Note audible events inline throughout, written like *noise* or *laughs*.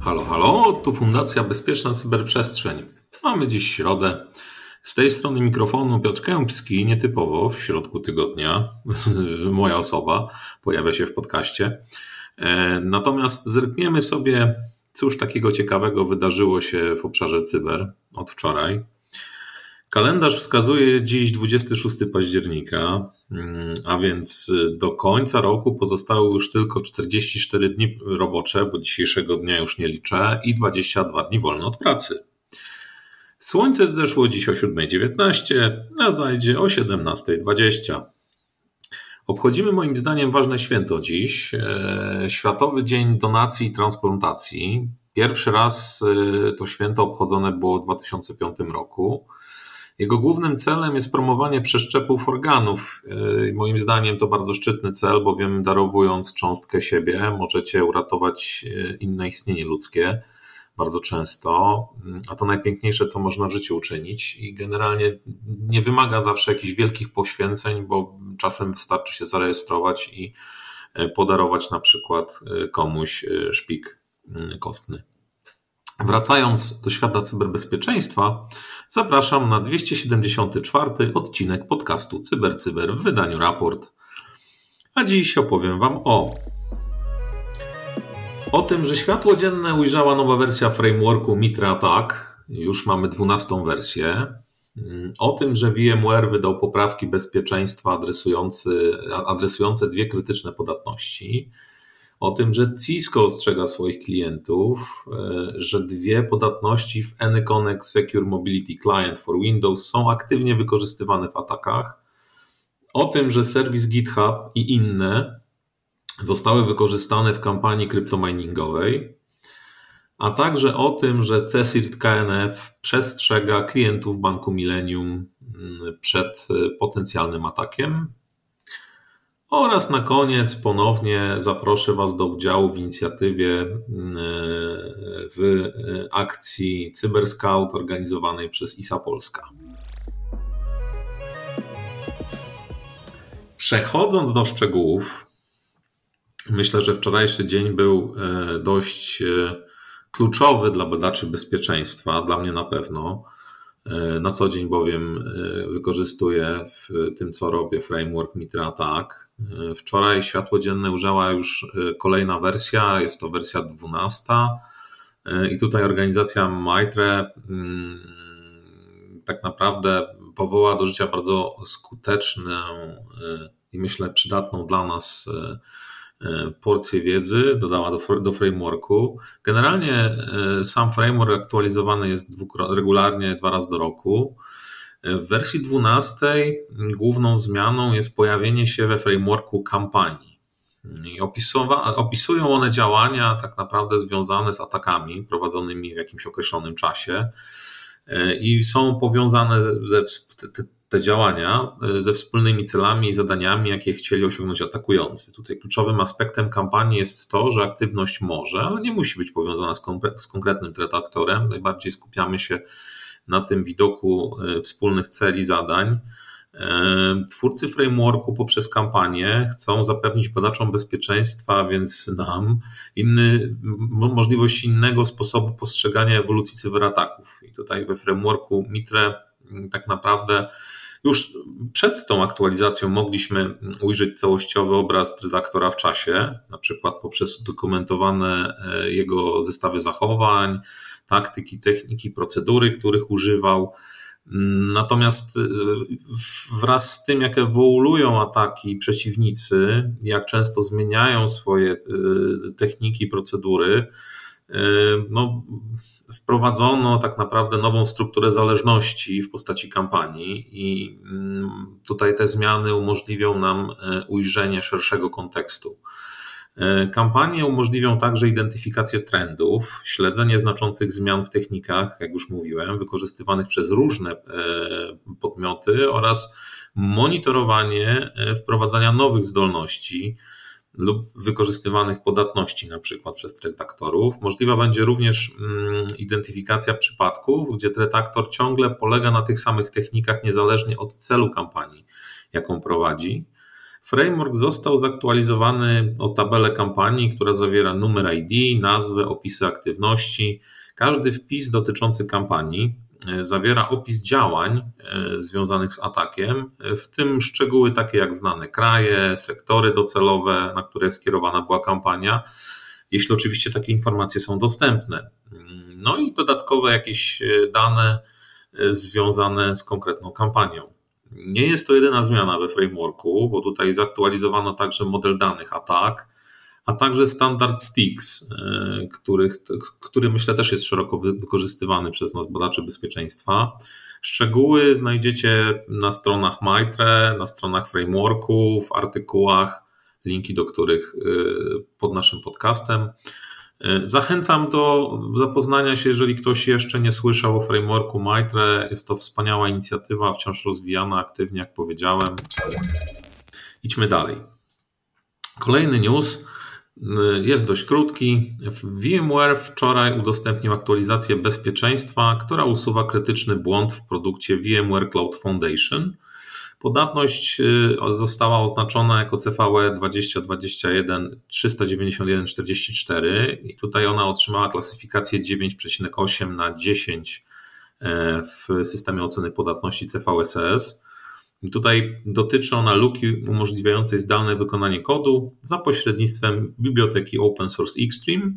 Halo, halo, tu Fundacja Bezpieczna Cyberprzestrzeń. Mamy dziś środę. Z tej strony mikrofonu Piotr Kępski, nietypowo w środku tygodnia, *laughs* moja osoba pojawia się w podcaście. E, natomiast zerkniemy sobie, cóż takiego ciekawego wydarzyło się w obszarze cyber od wczoraj. Kalendarz wskazuje dziś 26 października, mm, a więc do końca roku pozostały już tylko 44 dni robocze, bo dzisiejszego dnia już nie liczę, i 22 dni wolne od pracy. Słońce wzeszło dziś o 7.19, a zajdzie o 17.20. Obchodzimy moim zdaniem ważne święto dziś. E, Światowy Dzień Donacji i Transplantacji. Pierwszy raz e, to święto obchodzone było w 2005 roku. Jego głównym celem jest promowanie przeszczepów organów. E, moim zdaniem to bardzo szczytny cel, bowiem darowując cząstkę siebie możecie uratować inne istnienie ludzkie bardzo często, a to najpiękniejsze, co można w życiu uczynić i generalnie nie wymaga zawsze jakichś wielkich poświęceń, bo czasem wystarczy się zarejestrować i e, podarować na przykład e, komuś e, szpik kostny. Wracając do świata cyberbezpieczeństwa, zapraszam na 274 odcinek podcastu CyberCyber Cyber w wydaniu raport. A dziś opowiem Wam o o tym, że światło dzienne ujrzała nowa wersja frameworku Mitre Attack, już mamy 12 wersję. O tym, że VMware wydał poprawki bezpieczeństwa adresujące dwie krytyczne podatności. O tym, że Cisco ostrzega swoich klientów, e, że dwie podatności w AnyConnect Secure Mobility Client for Windows są aktywnie wykorzystywane w atakach. O tym, że serwis GitHub i inne zostały wykorzystane w kampanii kryptominingowej, a także o tym, że CSIRT KNF przestrzega klientów Banku Millennium mm, przed y, potencjalnym atakiem. Oraz na koniec ponownie zaproszę Was do udziału w inicjatywie y, w y, akcji CyberScout organizowanej przez ISA Polska. Przechodząc do szczegółów, Myślę, że wczorajszy dzień był e, dość e, kluczowy dla badaczy bezpieczeństwa, dla mnie na pewno. E, na co dzień bowiem wykorzystuję w tym, co robię, framework Mitra Attack. Wczoraj światło dzienne ujrzała już kolejna wersja, jest to wersja 12. I tutaj organizacja Mitre mm, tak naprawdę powoła do życia bardzo skuteczną i myślę przydatną dla nas porcję wiedzy, dodała do, do frameworku. Generalnie e, sam framework aktualizowany jest regularnie dwa razy do roku. E, w wersji 12 główną zmianą jest pojawienie się we frameworku kampanii. I opisują one działania tak naprawdę związane z atakami prowadzonymi w jakimś określonym czasie i są powiązane ze, te działania e, ze wspólnymi celami i zadaniami, jakie chcieli osiągnąć atakujący. Tutaj kluczowym aspektem kampanii jest to, że aktywność może, ale nie musi być powiązana z, z konkretnym tretaktorem. Najbardziej skupiamy się na tym widoku e, wspólnych celi, zadań. E, twórcy frameworku poprzez kampanię chcą zapewnić badaczom bezpieczeństwa, więc nam inny, możliwość innego sposobu postrzegania ewolucji cyberataków. I tutaj we frameworku Mitre tak naprawdę już przed tą aktualizacją mogliśmy ujrzeć całościowy obraz redaktora w czasie, na przykład poprzez udokumentowane e, jego zestawy zachowań, taktyki, techniki, procedury, których używał. Natomiast e, wraz z tym, jak ewoluują ataki przeciwnicy, jak często zmieniają swoje e, techniki, procedury, no, wprowadzono tak naprawdę nową strukturę zależności w postaci kampanii, i mm, tutaj te zmiany umożliwią nam e, ujrzenie szerszego kontekstu. E, kampanie umożliwią także identyfikację trendów, śledzenie znaczących zmian w technikach, jak już mówiłem, wykorzystywanych przez różne e, podmioty oraz monitorowanie wprowadzania nowych zdolności lub wykorzystywanych podatności, na przykład przez traktorów. Możliwa będzie również mm, identyfikacja przypadków, gdzie traktor ciągle polega na tych samych technikach, niezależnie od celu kampanii, jaką prowadzi. Framework został zaktualizowany o tabelę kampanii, która zawiera numer ID, nazwę, opisy aktywności. Każdy wpis dotyczący kampanii zawiera opis działań e, związanych z atakiem, w tym szczegóły takie jak znane kraje, sektory docelowe, na które skierowana była kampania, jeśli oczywiście takie informacje są dostępne. No i dodatkowe jakieś e, dane związane z konkretną kampanią. Nie jest to jedyna zmiana we frameworku, bo tutaj zaktualizowano także model danych atak, a także standard sticks, e, których, który myślę też jest szeroko wykorzystywany przez nas badaczy bezpieczeństwa. Szczegóły znajdziecie na stronach Maitre, na stronach frameworku, w artykułach, linki do których e, pod naszym podcastem. E, zachęcam do zapoznania się, jeżeli ktoś jeszcze nie słyszał o frameworku Maitre. Jest to wspaniała inicjatywa, wciąż rozwijana aktywnie, jak powiedziałem. Idźmy dalej. Kolejny news jest dość krótki. VMware wczoraj udostępnił aktualizację bezpieczeństwa, która usuwa krytyczny błąd w produkcie VMware Cloud Foundation. Podatność y, została oznaczona jako CVE 2021 391 44 i tutaj ona otrzymała klasyfikację 9,8 na 10 e, w systemie oceny podatności CVSS. Tutaj dotyczy ona luki umożliwiającej zdalne wykonanie kodu za pośrednictwem biblioteki Open Source Extreme.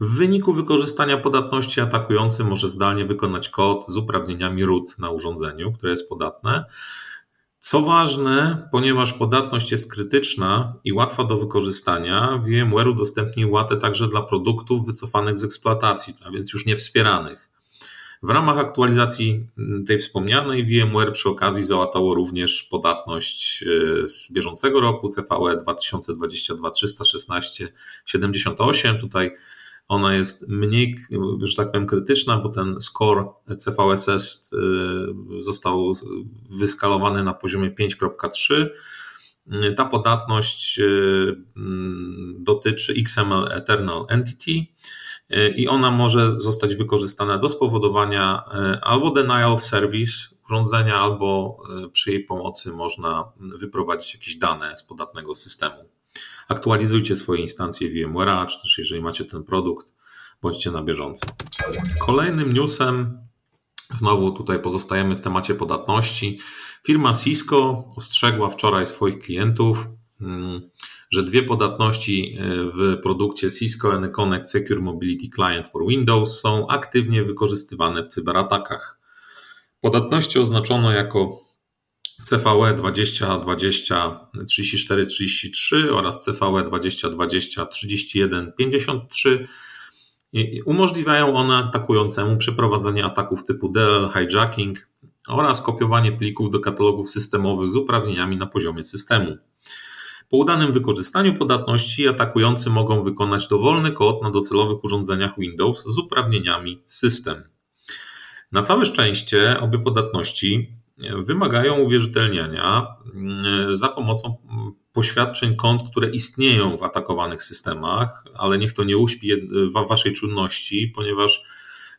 W wyniku wykorzystania podatności atakujący może zdalnie wykonać kod z uprawnieniami root na urządzeniu, które jest podatne. Co ważne, ponieważ podatność jest krytyczna i łatwa do wykorzystania, VMware udostępnił łatę także dla produktów wycofanych z eksploatacji, a więc już nie wspieranych. W ramach aktualizacji tej wspomnianej VMware przy okazji załatało również podatność e, z bieżącego roku CVE 2022 316 78. Tutaj ona jest mniej, że tak powiem, krytyczna, bo ten score CVSS y, został wyskalowany na poziomie 5.3. Ta podatność y, mm, dotyczy XML Eternal Entity y, i ona może zostać wykorzystana do spowodowania albo denial of service urządzenia, albo przy jej pomocy można wyprowadzić jakieś dane z podatnego systemu. Aktualizujcie swoje instancje VMware'a, czy też jeżeli macie ten produkt, bądźcie na bieżąco. Kolejnym newsem, znowu tutaj pozostajemy w temacie podatności. Firma Cisco ostrzegła wczoraj swoich klientów, mm, że dwie podatności e, w produkcie Cisco AnyConnect Secure Mobility Client for Windows są aktywnie wykorzystywane w cyberatakach. Podatności oznaczono jako CVE 2020 34 33 oraz CVE 2020 31 53 umożliwiają one atakującemu przeprowadzenie ataków typu DL hijacking oraz kopiowanie plików do katalogów systemowych z uprawnieniami na poziomie systemu. Po udanym wykorzystaniu podatności atakujący mogą wykonać dowolny kod na docelowych urządzeniach Windows z uprawnieniami system. Na całe szczęście obie podatności wymagają uwierzytelniania mm, za pomocą poświadczeń kont, które istnieją w atakowanych systemach, ale niech to nie uśpi waszej czynności, ponieważ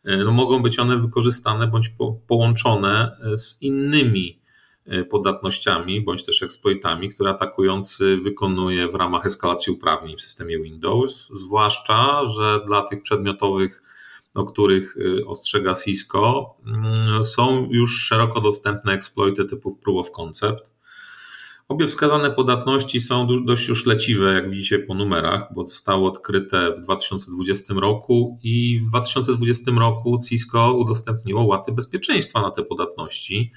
e, no, mogą być one wykorzystane bądź po, połączone e, z innymi e, podatnościami bądź też exploitami, które atakujący wykonuje w ramach eskalacji uprawnień w systemie Windows, zwłaszcza, że dla tych przedmiotowych o których y, ostrzega Cisco, mm, są już szeroko dostępne exploity typu proof of concept. Obie wskazane podatności są dość już leciwe, jak widzicie po numerach, bo zostały odkryte w 2020 roku i w 2020 roku Cisco udostępniło łaty bezpieczeństwa na te podatności.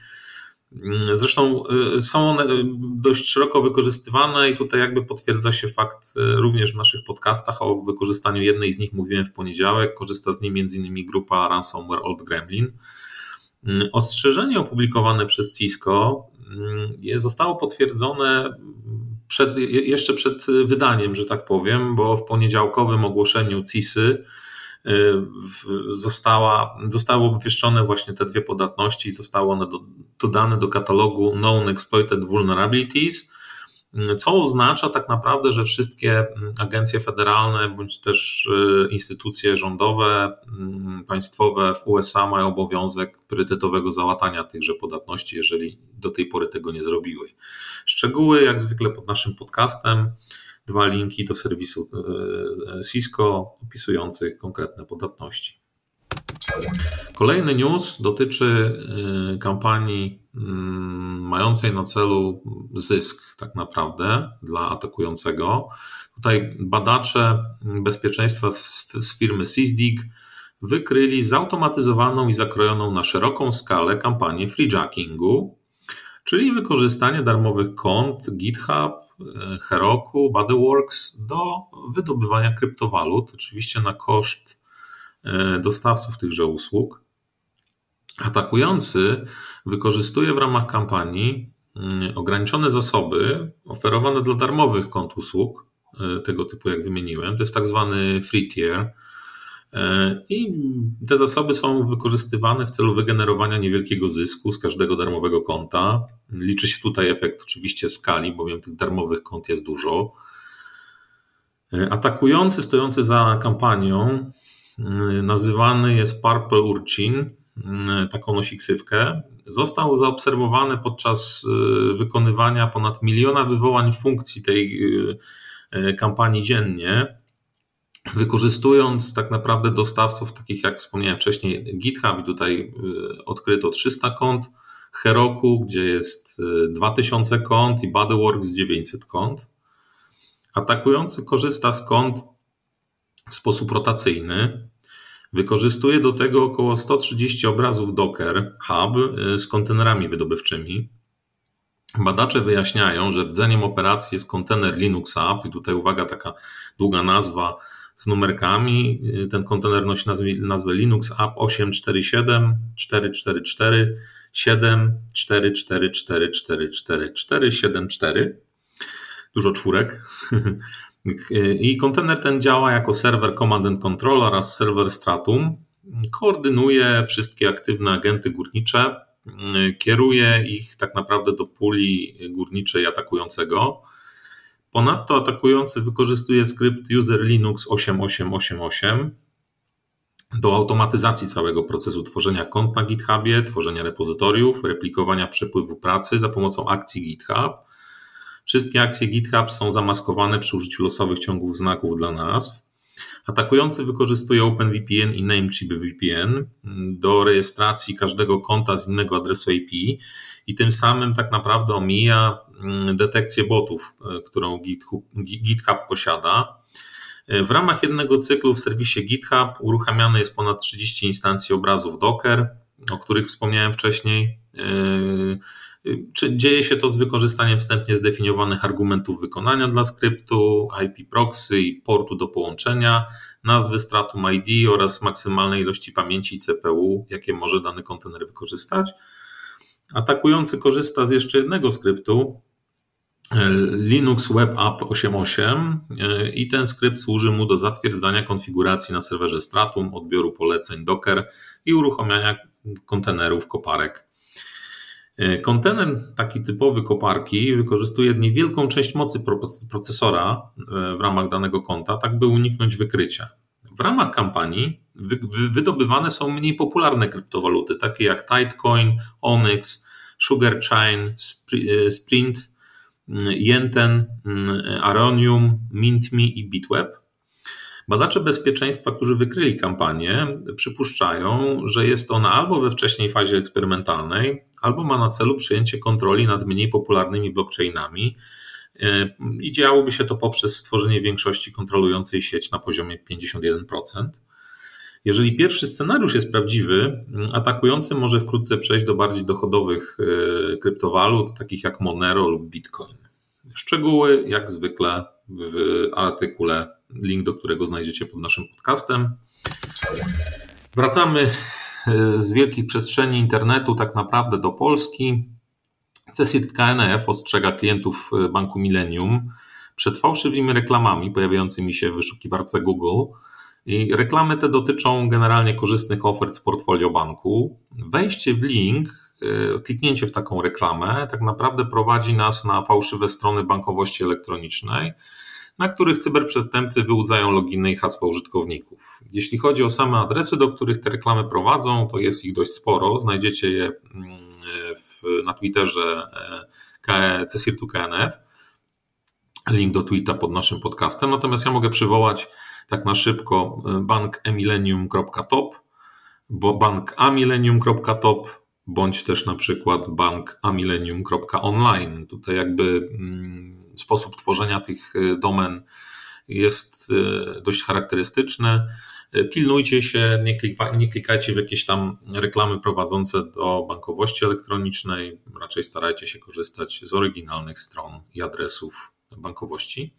Zresztą y, są one y, dość szeroko wykorzystywane i tutaj jakby potwierdza się fakt y, również w naszych podcastach o wykorzystaniu jednej z nich mówiłem w poniedziałek. Korzysta z niej m.in. grupa Ransomware Old Gremlin. Ostrzeżenie opublikowane przez Cisco zostało potwierdzone przed, jeszcze przed wydaniem, że tak powiem, bo w poniedziałkowym ogłoszeniu CISY została, zostały obwieszczone właśnie te dwie podatności i zostały one do, dodane do katalogu Known Exploited Vulnerabilities. co oznacza tak naprawdę, że wszystkie agencje federalne bądź też instytucje rządowe, państwowe w USA mają obowiązek priorytetowego załatania tychże podatności, jeżeli do tej pory tego nie zrobiły. Szczegóły, jak zwykle pod naszym podcastem, dwa linki do serwisu Cisco opisujących konkretne podatności. Kolejny news dotyczy y, kampanii mm, mającej na celu zysk, tak naprawdę, dla atakującego. Tutaj badacze bezpieczeństwa z, firmy Sysdig wykryli zautomatyzowaną i zakrojoną na szeroką skalę kampanię freejackingu, czyli wykorzystanie darmowych kont GitHub, Heroku, Bodyworks do wydobywania kryptowalut, oczywiście na koszt E, dostawców tychże usług. Atakujący wykorzystuje w ramach kampanii mm, ograniczone zasoby oferowane dla darmowych kont usług, e, tego typu jak wymieniłem. To jest tak zwany free tier. E, I te zasoby są wykorzystywane w celu wygenerowania niewielkiego zysku z każdego darmowego konta. Liczy się tutaj efekt oczywiście skali, bowiem tych darmowych kont jest dużo. Atakujący stojący za kampanią Y, nazywany jest Purple Urchin, taką nosi ksywkę. Został zaobserwowany podczas wykonywania ponad miliona wywołań funkcji tej kampanii dziennie, wykorzystując tak naprawdę dostawców takich jak wspomniałem wcześniej GitHub i tutaj odkryto 300 kont, Heroku, gdzie jest 2000 kont i Bodyworks 900 kont. Atakujący korzysta z kont w sposób rotacyjny. Wykorzystuje do tego około 130 obrazów Docker Hub y, z kontenerami wydobywczymi. Badacze wyjaśniają, że rdzeniem operacji jest kontener Linux App i tutaj uwaga, taka długa nazwa z numerkami. Y, ten kontener nosi nazwę, nazwę Linux App 847 444 7 4444474. Dużo czwórek. *laughs* I kontener ten działa jako serwer Command and Control oraz serwer Stratum. Koordynuje wszystkie aktywne agenty górnicze, kieruje ich tak naprawdę do puli górniczej atakującego. Ponadto atakujący wykorzystuje skrypt user Linux 8888 do automatyzacji całego procesu tworzenia kont na GitHubie, tworzenia repozytoriów, replikowania przepływu pracy za pomocą akcji GitHub Wszystkie akcje GitHub są zamaskowane przy użyciu losowych ciągów znaków dla nazw. Atakujący wykorzystuje OpenVPN i Namecheap VPN do rejestracji każdego konta z innego adresu IP i tym samym tak naprawdę omija detekcję botów, e, którą GitHub posiada. E, w ramach jednego cyklu w serwisie GitHub uruchamiane jest ponad 30 instancji obrazów Docker, o których wspomniałem wcześniej. E, czy dzieje się to z wykorzystaniem wstępnie zdefiniowanych argumentów wykonania dla skryptu, IP proxy i portu do połączenia, nazwy stratum ID oraz maksymalnej ilości pamięci CPU, jakie może dany kontener wykorzystać. Atakujący korzysta z jeszcze jednego skryptu, Linux Web App 8.8 i ten skrypt służy mu do zatwierdzania konfiguracji na serwerze Stratum, odbioru poleceń Docker i uruchamiania kontenerów koparek. E, kontener taki typowy koparki wykorzystuje niewielką część mocy procesora e, w ramach danego konta, tak by uniknąć wykrycia. W ramach kampanii wydobywane są mniej popularne kryptowaluty, takie jak Titecoin, Onyx, Sugarchain, e, Sprint, Yenten, Aronium, Mintme i Bitweb. Badacze bezpieczeństwa, którzy wykryli kampanię, przypuszczają, że jest ona albo we wcześniej fazie eksperymentalnej, albo ma na celu przejęcie kontroli nad mniej popularnymi blockchainami. E, I działoby się to poprzez stworzenie większości kontrolującej sieć na poziomie 51%. Jeżeli pierwszy scenariusz jest prawdziwy, atakujący może wkrótce przejść do bardziej dochodowych e, kryptowalut, takich jak Monero lub Bitcoin. Szczegóły, jak zwykle, w artykule link do którego znajdziecie pod naszym podcastem. Wracamy e, z wielkich przestrzeni internetu tak naprawdę do Polski. CSIRT KNF ostrzega klientów e, banku Millennium przed fałszywymi reklamami pojawiającymi się w wyszukiwarce Google. I reklamy te dotyczą generalnie korzystnych ofert z portfolio banku. Wejście w link kliknięcie w taką reklamę tak naprawdę prowadzi nas na fałszywe strony bankowości elektronicznej, na których cyberprzestępcy wyłudzają loginy i hasła użytkowników. Jeśli chodzi o same adresy, do których te reklamy prowadzą, to jest ich dość sporo. Znajdziecie je mm, w, na Twitterze CSIRTU-KNF. Link do tweeta pod naszym podcastem. Natomiast ja mogę przywołać tak na szybko bankemillennium.top, bankamillennium.top, bądź też na przykład bankamillennium.online. Tutaj jakby mm, sposób tworzenia tych y, domen jest y, dość charakterystyczny. Pilnujcie się, nie, klika, nie klikajcie w jakieś tam reklamy prowadzące do bankowości elektronicznej. Raczej starajcie się korzystać z oryginalnych stron i adresów bankowości.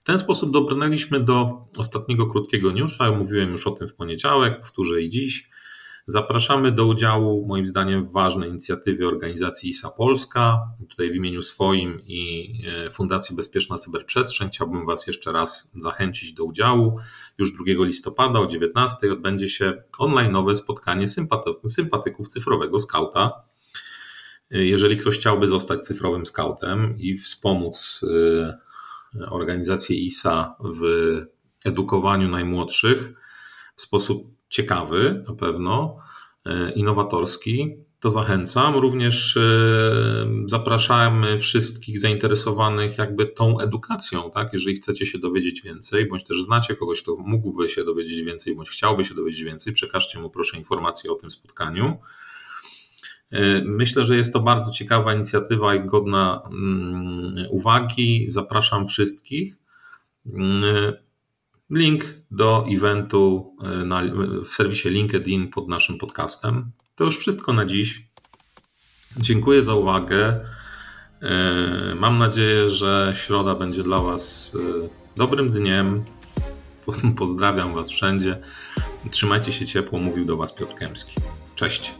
W ten sposób dobrnęliśmy do ostatniego krótkiego newsa. Mówiłem już o tym w poniedziałek, powtórzę i dziś. Zapraszamy do udziału, moim zdaniem, w ważnej inicjatywie organizacji ISA Polska. Tutaj w imieniu swoim i e, Fundacji Bezpieczna Cyberprzestrzeń chciałbym Was jeszcze raz zachęcić do udziału. Już 2 listopada o 19 odbędzie się online'owe spotkanie sympatyków cyfrowego skauta. E, jeżeli ktoś chciałby zostać cyfrowym skautem i wspomóc e, organizację ISA w edukowaniu najmłodszych w sposób ciekawy na pewno, e, innowatorski, to zachęcam. Również e, zapraszamy wszystkich zainteresowanych jakby tą edukacją, tak? Jeżeli chcecie się dowiedzieć więcej, bądź też znacie kogoś, kto mógłby się dowiedzieć więcej, bądź chciałby się dowiedzieć więcej, przekażcie mu proszę informacje o tym spotkaniu. E, myślę, że jest to bardzo ciekawa inicjatywa i godna mm, uwagi. Zapraszam wszystkich. Link do eventu e, na, w serwisie LinkedIn pod naszym podcastem. To już wszystko na dziś. Dziękuję za uwagę. E, mam nadzieję, że środa będzie dla Was e, dobrym dniem. Pozdrawiam Was wszędzie. Trzymajcie się ciepło. Mówił do Was Piotr Kępski. Cześć.